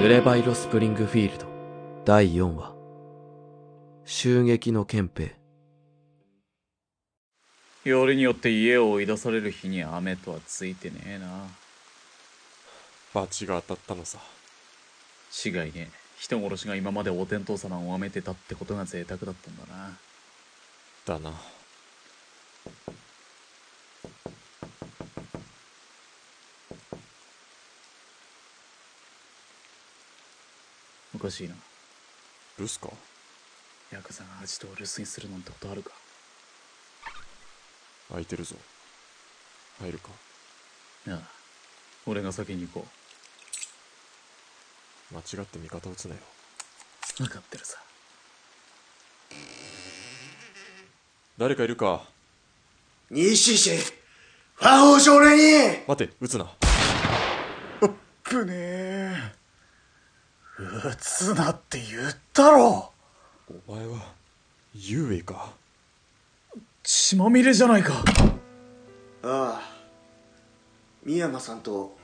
ヌレバイロスプリングフィールド。第4話。襲撃の憲兵。よりによって家を追い出される日に雨とはついてねえな。罰が当たったのさ。違いねえ人殺しが今までお天道様を拝めてたってことが贅沢だったんだな。だなおかしいな留守か？ヤクザがアジトを留守にするなんてことあるか？空いてるぞ。入るか？ああ俺が先に行こ間違って味方打つなよ。う分かってるさ。誰かいるか？にしし、ファンを少年に。待て撃つな。くねえ撃つなって言ったろお前は遊泳か？血まみれじゃないかああ、三山さんと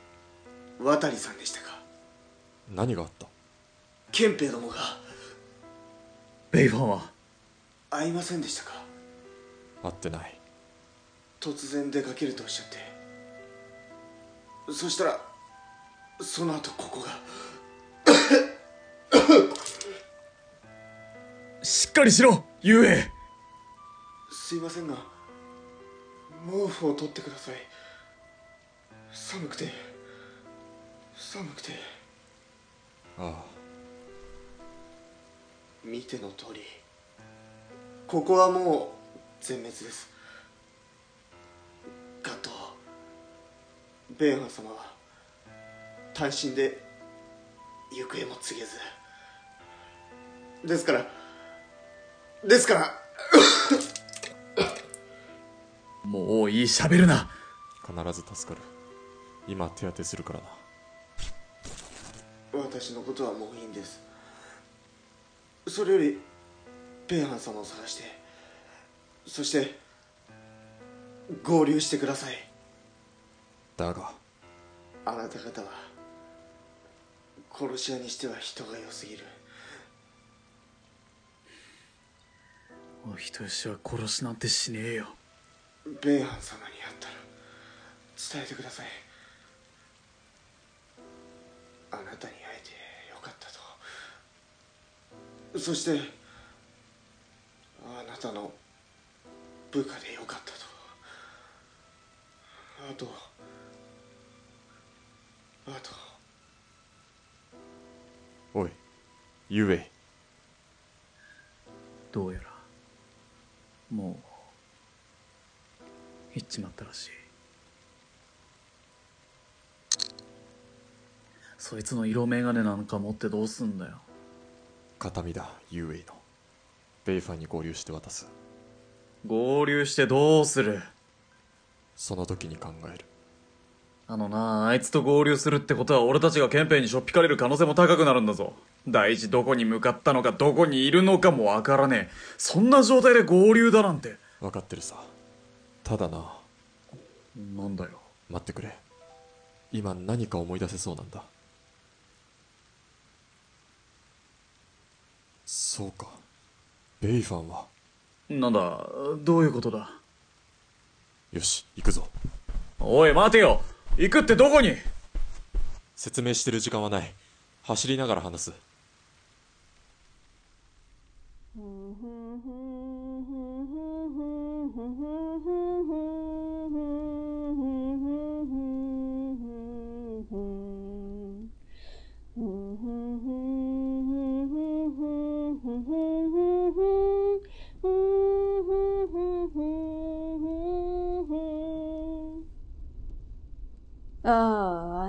渡さんでしたか？何があった？憲兵どもがベイファンは？会いませんでしたか？会ってない突然出かけるとおっしゃって。そしたら、その後ここが。しっかりしろ遊泳すいませんが、毛布を取ってください。寒くて、寒くて。あ見ての通りここはもう全滅ですガットベーハン様は単身で行方も告げずですからですから もういい喋るな。あ必ず助かる。今手当てするからな。私のことはもういいんです。それよりベーハン様を探してそして合流してください。だが。あなた方は殺し屋にしては人が良すぎるお人よしは殺しなんてしねえよ。ベーハン様に会ったら伝えてください。あなたに会えてよかったと。そしてあなたの部下でよかったと。あとあと。おい遊泳どうやらもう行っちまったらしい。そいつの色眼鏡なんか持ってどうすんだよ。形見だ遊泳の。ベイファンに合流して渡す。合流してどうする？その時に考えるあのなあいつと合流するってことは俺たちが憲兵にしょっぴかれる可能性も高くなるんだぞ。大事どこに向かったのかどこにいるのかもわからねえ。そんな状態で合流だなんて。分かってるさ。ただな。なんだよ。待ってくれ。今何か思い出せそうなんだ。そうか。ベイファンは。なんだどういうことだ？よし行くぞ。おい待てよ行くってどこに？説明してる時間はない。走りながら話す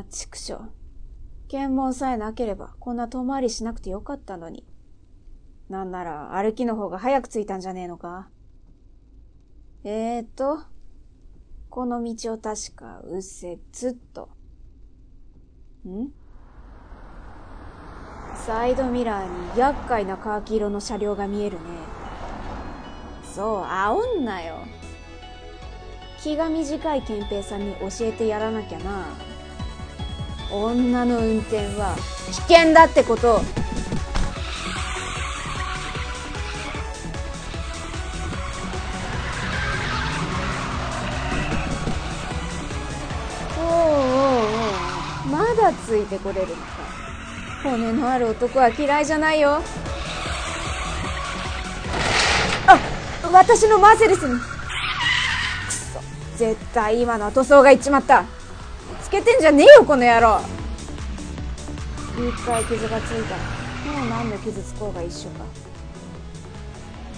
畜生。検問さえなければ、こんな遠回りしなくてよかったのに。なんなら、歩きの方が早く着いたんじゃねえのか。えーと、この道を確か、右折と。ん？サイドミラーに厄介なカーキ色の車両が見えるね。そう、煽んなよ。気が短い憲兵さんに教えてやらなきゃな。女の運転は危険だってこと。おおおまだついてこれるのか。骨のある男は嫌いじゃないよ。あ私のマーセレスに。くそ絶対今のは塗装がいっちまった。つけてんじゃねえよこの野郎。一回傷がついたら。もう何度傷つこうが一緒か。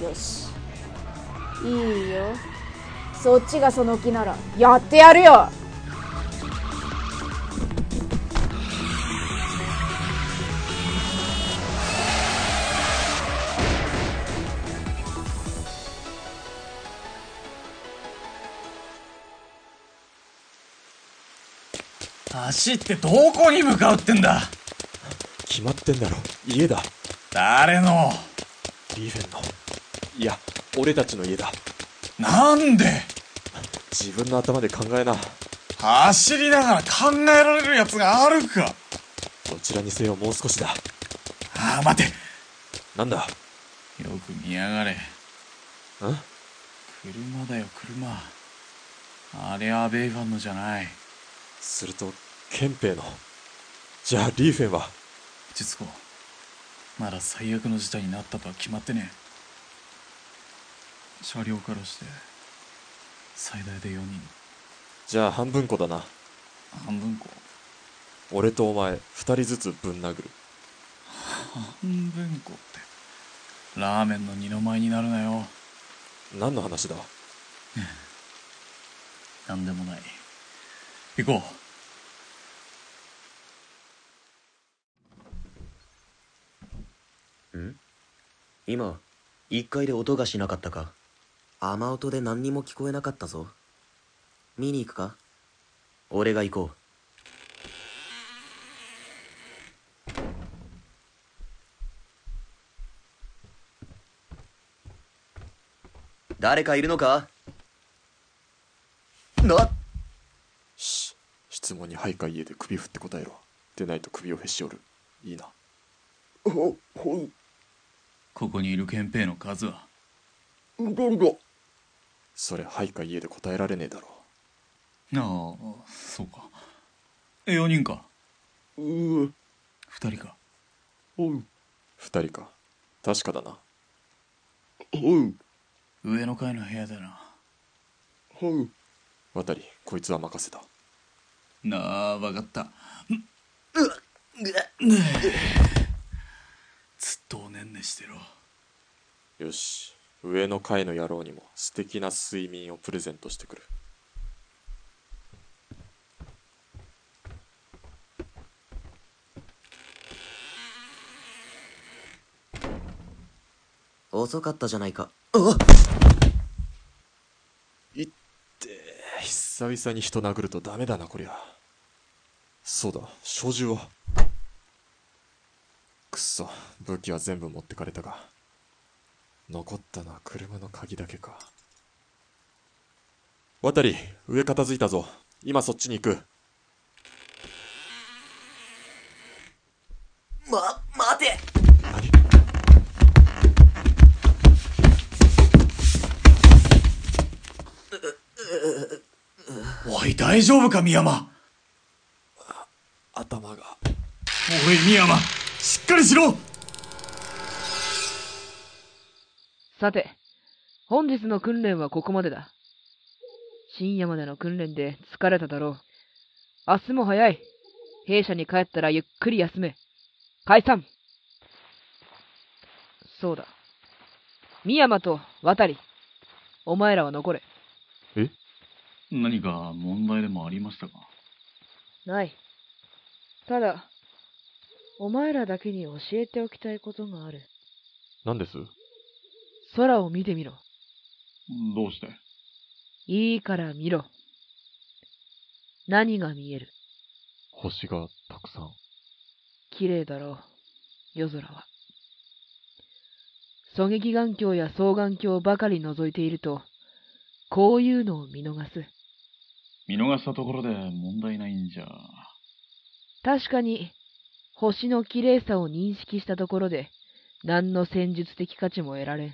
よし。いいよ。そっちがその気ならやってやるよ。走ってどこに向かうってんだ？決まってんだろ。家だ。誰の？リーフェンの。いや俺たちの家だ。なんで？自分の頭で考えな。走りながら考えられるやつがあるか。どちらにせよもう少しだ。ああ待て。なんだ？よく見やがれ。ん？車だよ車。あれはベイファンのじゃない。すると憲兵の。じゃあリーフェンは？実子まだ最悪の事態になったとは決まってねえ。車両からして最大で4人。じゃあ半分こだな。半分こ俺とお前二人ずつぶん殴る。半分こって。ラーメンの二の舞になるなよ。何の話だ？なんでもない。行こ今、一階で音がしなかったか。雨音で何にも聞こえなかったぞ。見に行くか？俺が行こう。誰かいるのか？なし質問に「はいか家で首振って答えろ。でないと首をへし折る。いいな。ほほんうここにいる憲兵の数は？誰だ？それはいか家で答えられねえだろ。ああそうか。4人か？うー。2人か。ほん。二人か。確かだな。ほん。上の階の部屋だな。ほん。渡りこいつは任せた。なあ分かったずっとおねんねしてろ。よし。上の階の野郎にも素敵な睡眠をプレゼントしてくる。遅かったじゃないか。いっ。て久々に人殴るとダメだなこりゃ。そうだ小銃はくっそ武器は全部持ってかれたが残ったのは車の鍵だけか。渡り上片付いたぞ。今そっちに行く。ま、待て。何？おい大丈夫か深山？頭が。おい深山しっかりしろさて、本日の訓練はここまでだ。深夜までの訓練で疲れただろう。明日も早い。兵舎に帰ったらゆっくり休め。解散そうだ。深山と渡り。お前らは残れ。何か問題でもありましたか？ない。ただ、お前らだけに教えておきたいことがある。何です？空を見てみろ。どうして？いいから見ろ。何が見える？星がたくさん綺麗だろう、夜空は。狙撃眼鏡や双眼鏡ばかり覗いていると、こういうのを見逃す。見逃したところで問題ないんじゃ確かに、星の綺麗さを認識したところで、何の戦術的価値も得られん。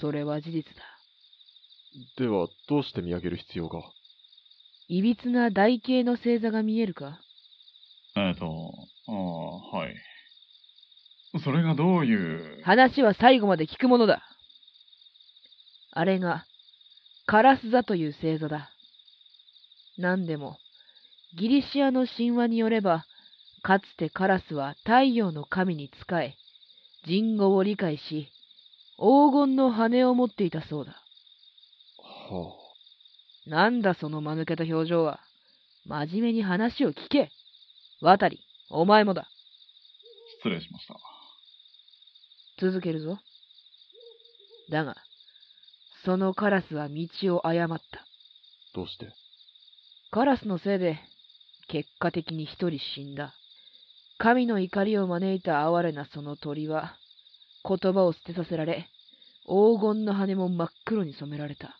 それは事実だ。では、どうして見上げる必要が？いびつな台形の星座が見えるか？えっと、ああ、はい。それがどういう？話は最後まで聞くものだ。あれが、カラス座という星座だ。何でも、ギリシアの神話によれば、かつてカラスは太陽の神に仕え、人語を理解し、黄金の羽を持っていたそうだ。はなんだその間抜けた表情は。真面目に話を聞け。渡り、お前もだ。失礼しました。続けるぞ。だが、そのカラスは道を誤った。あ、どうして？カラスのせいで、結果的に一人死んだ。神の怒りを招いた哀れなその鳥は、言葉を捨てさせられ、黄金の羽も真っ黒に染められた。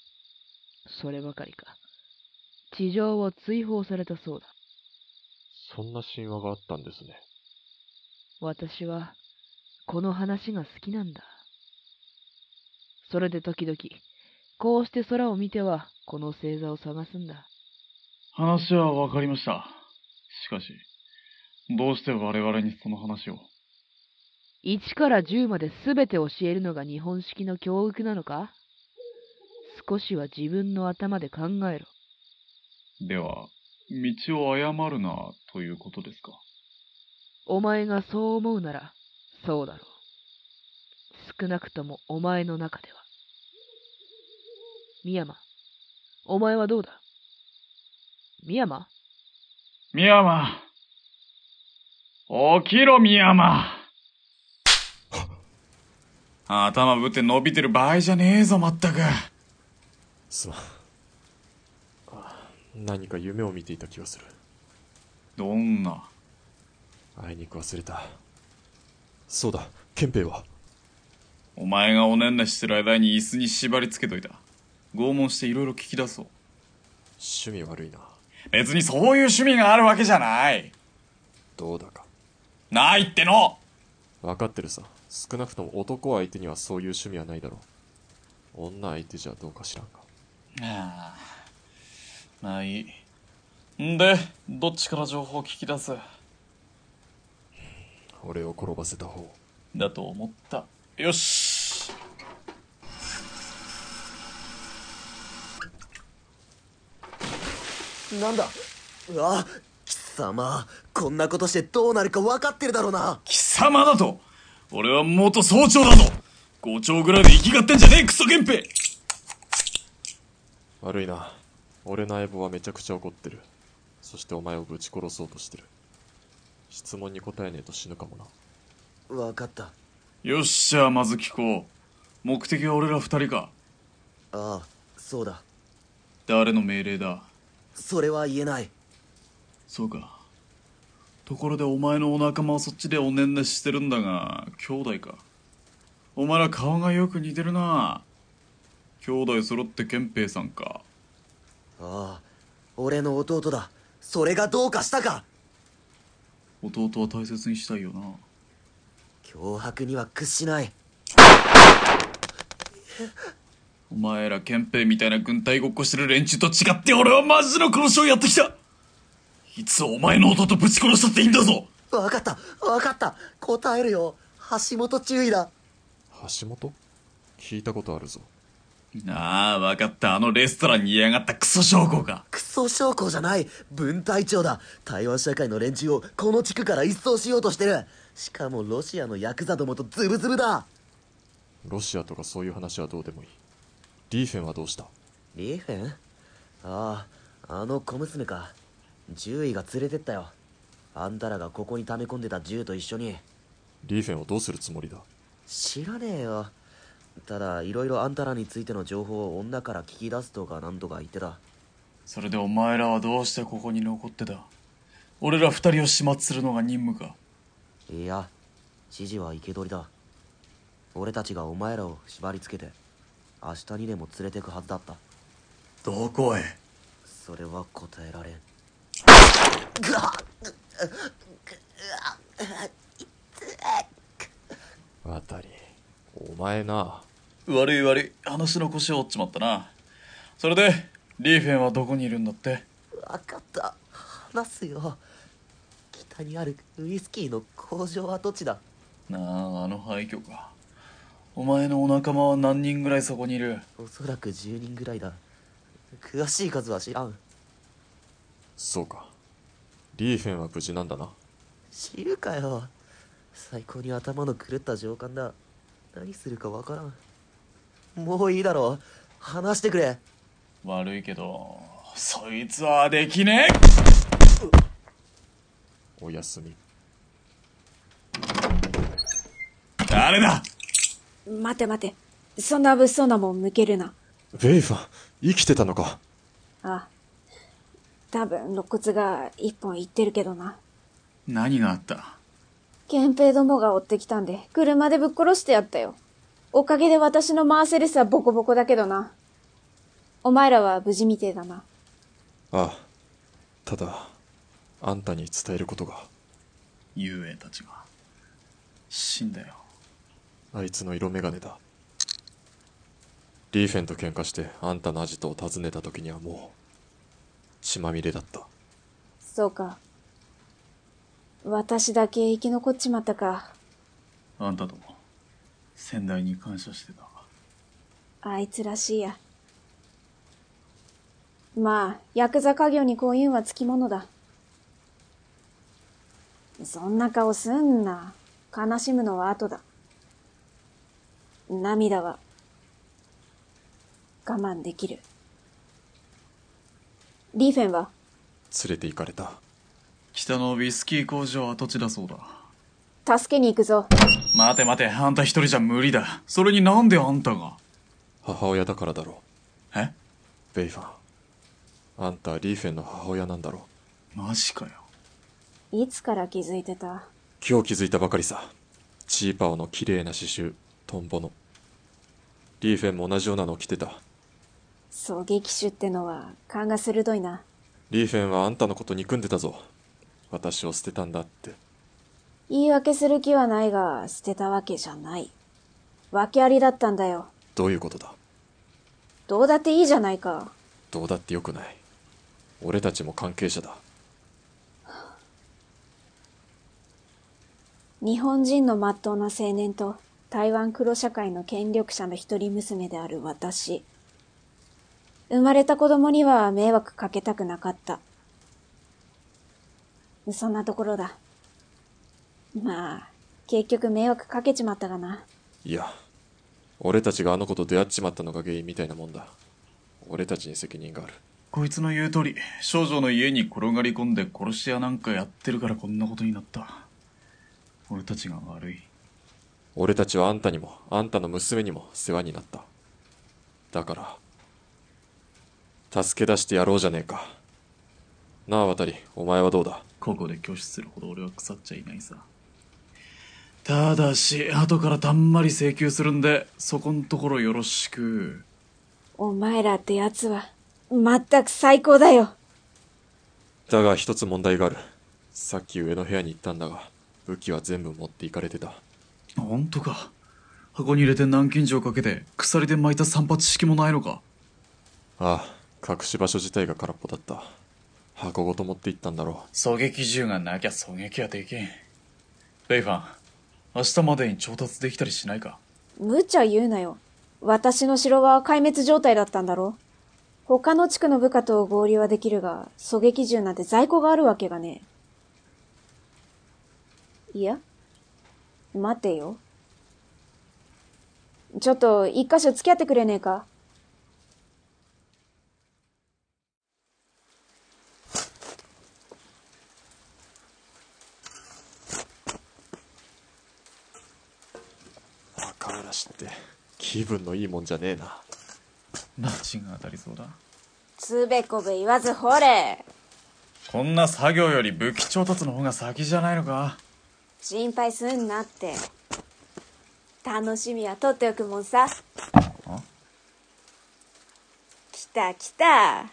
そればかりか。地上を追放されたそうだ。そんな神話があったんですね。私は、この話が好きなんだ。それで時々、こうして空を見ては、この星座を探すんだ。話はわかりました。しかし、どうして我々にその話を？1から10まで全て教えるのが日本式の教育なのか？少しは自分の頭で考えろ。では、道を誤るな、ということですか？お前がそう思うなら、そうだろう。少なくともお前の中では。宮山、お前はどうだ？宮山深山起きろ、深山頭ぶって伸びてる場合じゃねえぞ、まったく。すまん。あ何か夢を見ていた気がする。どんな？あいにく忘れた。そうだ、憲兵は。お前がおねんねしてる間に椅子に縛り付けといた。拷問していろいろ聞き出そう。趣味悪いな。別にそういう趣味があるわけじゃない。どうだか。ないっての分かってるさ。少なくとも男相手にはそういう趣味はないだろう。女相手じゃどうか知らんが。ああ。まあいい。んで、どっちから情報を聞き出す俺を転ばせた方。だと思った。よし。なんだ？うわ貴様こんなことしてどうなるか分かってるだろうな。貴様だと。俺は元総長だぞ校長ぐらいで生きがってんじゃねえクソ源平。悪いな。俺の相棒はめちゃくちゃ怒ってる。そしてお前をぶち殺そうとしてる。質問に答えねえと死ぬかもな。分かった。よっしゃまず聞こう。目的は俺ら二人か。ああそうだ。誰の命令だ？それは言えないそうか。ところでお前のお仲間はそっちでおねんねしてるんだが兄弟か。お前ら顔がよく似てるな。兄弟揃って憲兵さんか。ああ俺の弟だ。それがどうかしたか。弟は大切にしたいよな。脅迫には屈しない。お前ら憲兵みたいな軍隊ごっこしてる連中と違って俺はマジの殺しをやってきたいつお前の弟ぶち殺したっていいんだぞ。分かった。分かった。答えるよ。橋本注意だ。橋本？聞いたことあるぞ。ああ分かった。あのレストランにいやがったクソ将校か。クソ将校じゃない。分隊長だ。台湾社会の連中をこの地区から一掃しようとしてる。しかもロシアのヤクザどもとズブズブだ。ロシアとかそういう話はどうでもいい。リーフェンはどうした？リーフェン？あああの小娘か獣医が連れてったよ。あんたらがここに溜め込んでた銃と一緒に。リーフェンをどうするつもりだ？知らねえよ。ただいろいろあんたらについての情報を女から聞き出すとかなんとか言ってた。それでお前らはどうしてここに残ってた？俺ら二人を始末するのが任務か？いや指示は生け捕りだ。俺たちがお前らを縛り付けて明日にでも連れてくはずだった。どこへ？それは答えられん渡りお前な。悪い悪い話の腰を折っちまったな。それでリーフェンはどこにいるんだって？分かった。話すよ。北にあるウイスキーの工場跡地だ？なああの廃墟か。お前のお仲間は何人ぐらいそこにいる？おそらく10人ぐらいだ。詳しい数は知らん。そうかリーフェンは無事なんだな。知るかよ。最高に頭の狂った上官だ。何するかわからん。もういいだろ話してくれ。悪いけどそいつはできねおやすみ。え誰だ？待て待て。そんな物騒なもん向けるな。ベイファン生きてたのか？あ。多分、肋骨が一本いってるけどな。何があった？憲兵どもが追ってきたんで、車でぶっ殺してやったよ。おかげで私のマーセレスはボコボコだけどな。お前らは無事みてえだな。ああただあんたに伝えることが遊泳たちが死んだよあいつの色眼鏡だリーフェンと喧嘩してあんたのアジトを訪ねた時にはもう血まみれだったそうか。私だけ生き残っちまったか。あんたとも先代に感謝してたあいつらしいや。まあ、ヤクザ家業にこういうのはつきものだ。そんな顔すんな。悲しむのは後だ。涙は、我慢できる。リーフェンは？連れて行かれた。北のウイスキー工場跡地だそうだ。助けに行くぞ。待て待てあんた一人じゃ無理だ。それになんであんたが？母親だからだろえ？うベイファンあんたリーフェンの母親なんだろマジかよ。いつから気づいてた？う今日気づいたばかりさ。チーパオの綺麗な刺繍トンボの。リーフェンも同じようなのを着てた狙撃手ってのは勘が鋭いな。リーフェンはあんたのこと憎んでたぞ私を捨てたんだって言い訳する気はないが、捨てたわけじゃない。訳ありだったんだよ。どういうことだ？どうだっていいじゃないか。どうだってよくない俺たちも関係者だ日本人の真っ当な青年と台湾黒社会の権力者の一人娘である私。生まれた子供には迷惑かけたくなかった。そんなところだ。まあ、結局迷惑かけちまったがな。いや俺たちがあの子と出会っちまったのが原因みたいなもんだ俺たちに責任があるこいつの言う通り少女の家に転がり込んで殺し屋なんかやってるからこんなことになった俺たちが悪い俺たちはあんたにもあんたの娘にも世話になっただから助け出してやろうじゃねえか。なあ渡りお前はどうだ？ここで拒否するほど俺は腐っちゃいないさ。ただし後からたんまり請求するんでそこんところよろしく。お前らってやつは、まったく最高だよ。だが一つ問題がある。さっき上の部屋に行ったんだが武器は全部持っていかれてた。本当か。箱に入れて南京錠かけて鎖で巻いた三八式もないのか？ああ隠し場所自体が空っぽだった箱ごと持って行ったんだろ狙撃銃がなきゃ狙撃はできんベイファン明日までに調達できたりしないか？無茶言うなよ。私の城は壊滅状態だったんだろ他の地区の部下と合流はできるが、狙撃銃なんて在庫があるわけがねえ。いや待てよ。ちょっと一箇所付き合ってくれねえかう赤嵐って気分のいいもんじゃねえな罰が当たりそうだ？つべこべ言わずほれこんな作業より武器調達の方が先じゃないのか？心配すんなって。楽しみは取っておくもんさ。来た来た。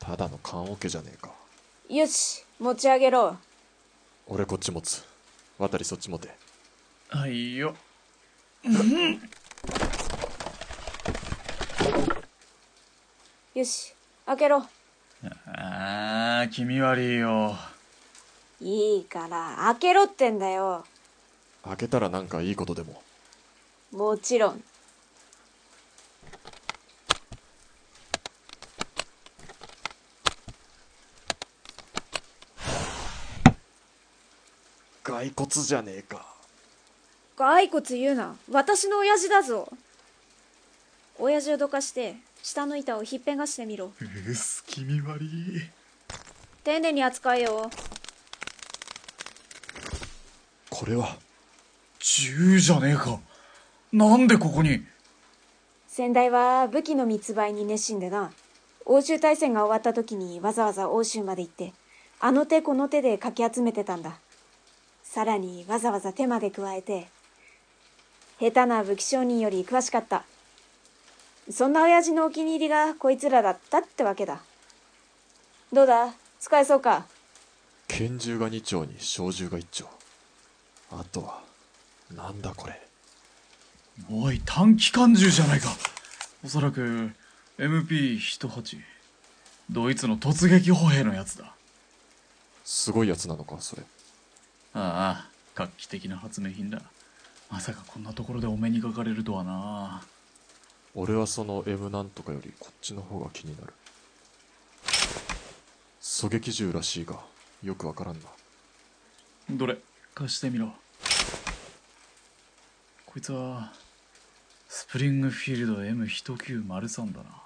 ただの棺桶じゃねえかよし、持ち上げろ。俺こっち持つ渡りそっち持てはいよ。よし、開けろ。あー、気味悪いよ。いいから、開けろってんだよ。開けたらなんかいいことでももちろん。骸骨じゃねえか骸骨言うな。私の親父だぞ。親父をどかして、下の板をひっぺがしてみろ。うっす、気味悪い。丁寧に扱えよ。これは銃じゃねえか。なんでここに？先代は武器の密売に熱心でな。欧州大戦が終わった時にわざわざ欧州まで行って、あの手この手でかき集めてたんだ。さらにわざわざ手まで加えて、下手な武器商人より詳しかった。そんな親父のお気に入りがこいつらだったってわけだ。どうだ？使えそうか？拳銃が2丁に小銃が1丁あとはなんだこれ？おい、短期間銃じゃないか。おそらく、MP18。ドイツの突撃歩兵のやつだ。すごいやつなのかそれああ、画期的な発明品だ。まさかこんなところでお目にかかれるとはな。俺はその M なんとかよりこっちの方が気になる狙撃銃らしいがよくわからんなどれ、貸してみろ。こいつは、スプリングフィールド M1903 だな。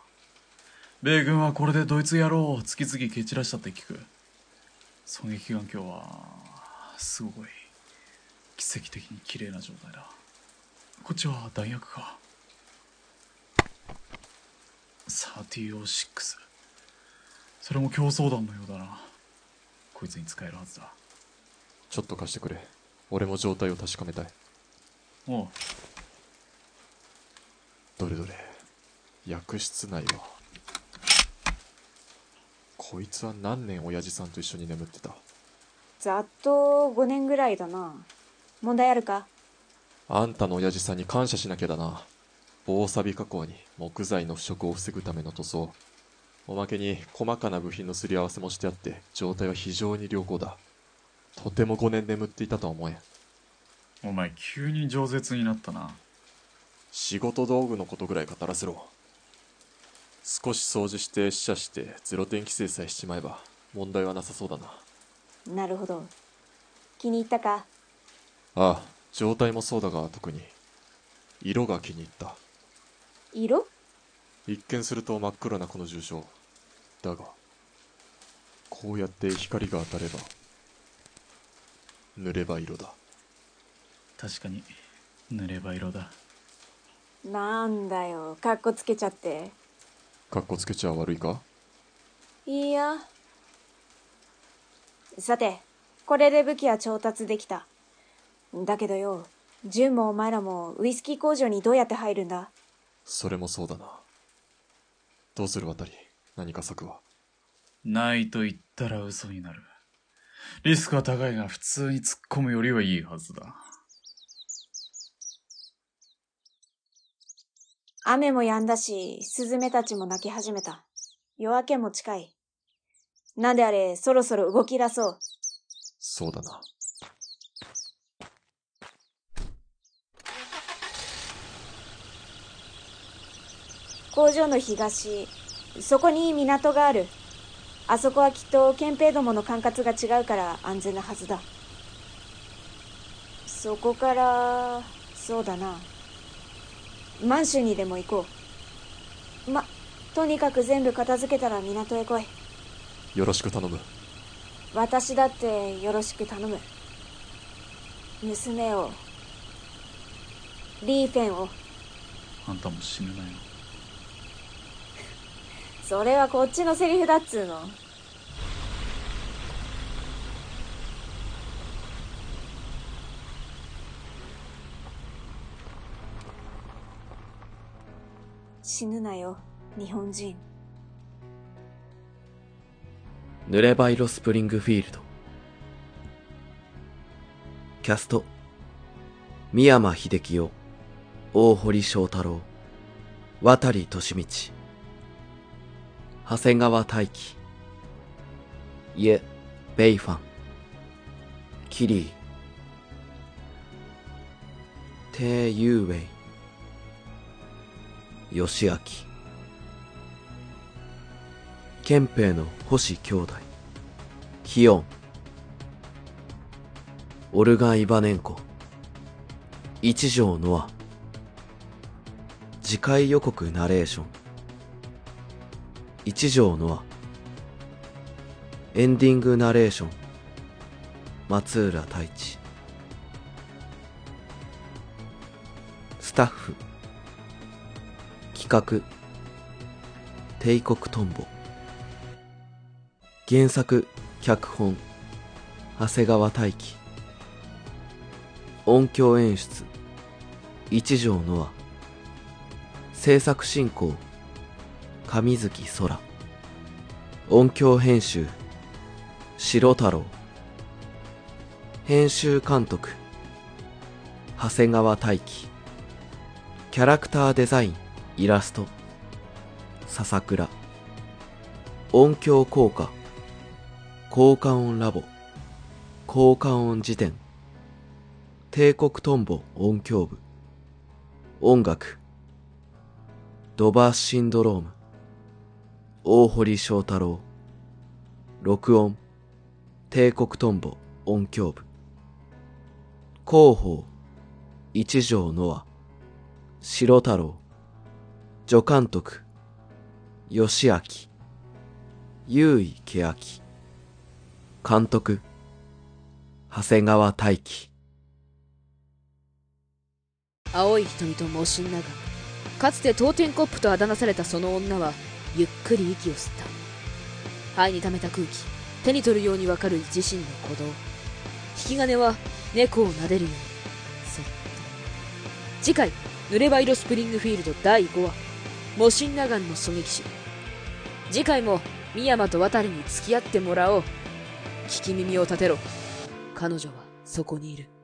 米軍はこれでドイツ野郎を次々蹴散らしたって聞く。狙撃眼鏡は、すごい、奇跡的に綺麗な状態だ。こっちは弾薬か。3006。それも競争弾のようだな。こいつに使えるはずだ。ちょっと貸してくれ俺も状態を確かめたいおうどれどれ薬室内はこいつは何年親父さんと一緒に眠ってたざっと5年ぐらいだな。問題あるか？あんたの親父さんに感謝しなきゃだな防錆加工に木材の腐食を防ぐための塗装おまけに細かな部品のすり合わせもしてあって状態は非常に良好だ。とても5年眠っていたとは思えん。お前急に饒舌になったな。仕事道具のことぐらい語らせろ。少し掃除して試写してゼロ点規制さえしちまえば問題はなさそうだな。なるほど。気に入ったか？ああ状態もそうだが特に。色が気に入った色？一見すると真っ黒なこの重症だがこうやって光が当たれば塗れば色だ確かに、塗れば色だ。なんだよ、かっこつけちゃって。かっこつけちゃ悪いか？いいや。さて、これで武器は調達できた。だけどよ、ジュンもお前らもウイスキー工場にどうやって入るんだ？それもそうだなどうする渡り何か策は？ないと言ったら嘘になる。リスクは高いが普通に突っ込むよりはいいはずだ。雨も止んだし、スズメたちも鳴き始めた。夜明けも近い。なんであれ、そろそろ動き出そう。そうだな工場の東、そこに港がある。あそこはきっと憲兵どもの管轄が違うから安全なはずだ。そこから、そうだな。満州にでも行こう。ま、とにかく全部片付けたら港へ来い。よろしく頼む私だってよろしく頼む。娘を、リーフェンを、あんたも死ぬなよ。それはこっちのセリフだっつうの。死ぬなよ、日本人。濡れば色スプリングフィールドキャスト三山秀樹夫大堀翔太郎渡利利道長谷川大輝イエ・ベイファンキリー。テイ・ユーウェイ吉明憲兵の星兄弟。ヒヨン。オルガン・イバネンコ。一条ノア。次回予告ナレーション。一条ノアエンディングナレーション松浦太一。スタッフ企画帝国トンボ。原作脚本長谷川大輝音響演出一条ノア制作進行上月空。音響編集白太郎。編集監督長谷川大輝キャラクターデザインイラスト。笹倉。音響効果効果音ラボ。効果音辞典。帝国トンボ音響部。音楽。ドバーシンドローム。大堀翔太郎。録音帝国トンボ音響部。広報一条ノア。白太郎。助監督吉明。優位欅監督長谷川大輝青い瞳と猛進なが。かつて当店コップとあだ名されたその女はゆっくり息を吸った。肺に溜めた空気。手に取るようにわかる自身の鼓動。引き金は猫を撫でるように。そっと。次回濡れば色スプリングフィールド第5話。モシンナガンの狙撃手。次回も深山と渡りに付き合ってもらおう。聞き耳を立てろ。彼女はそこにいる。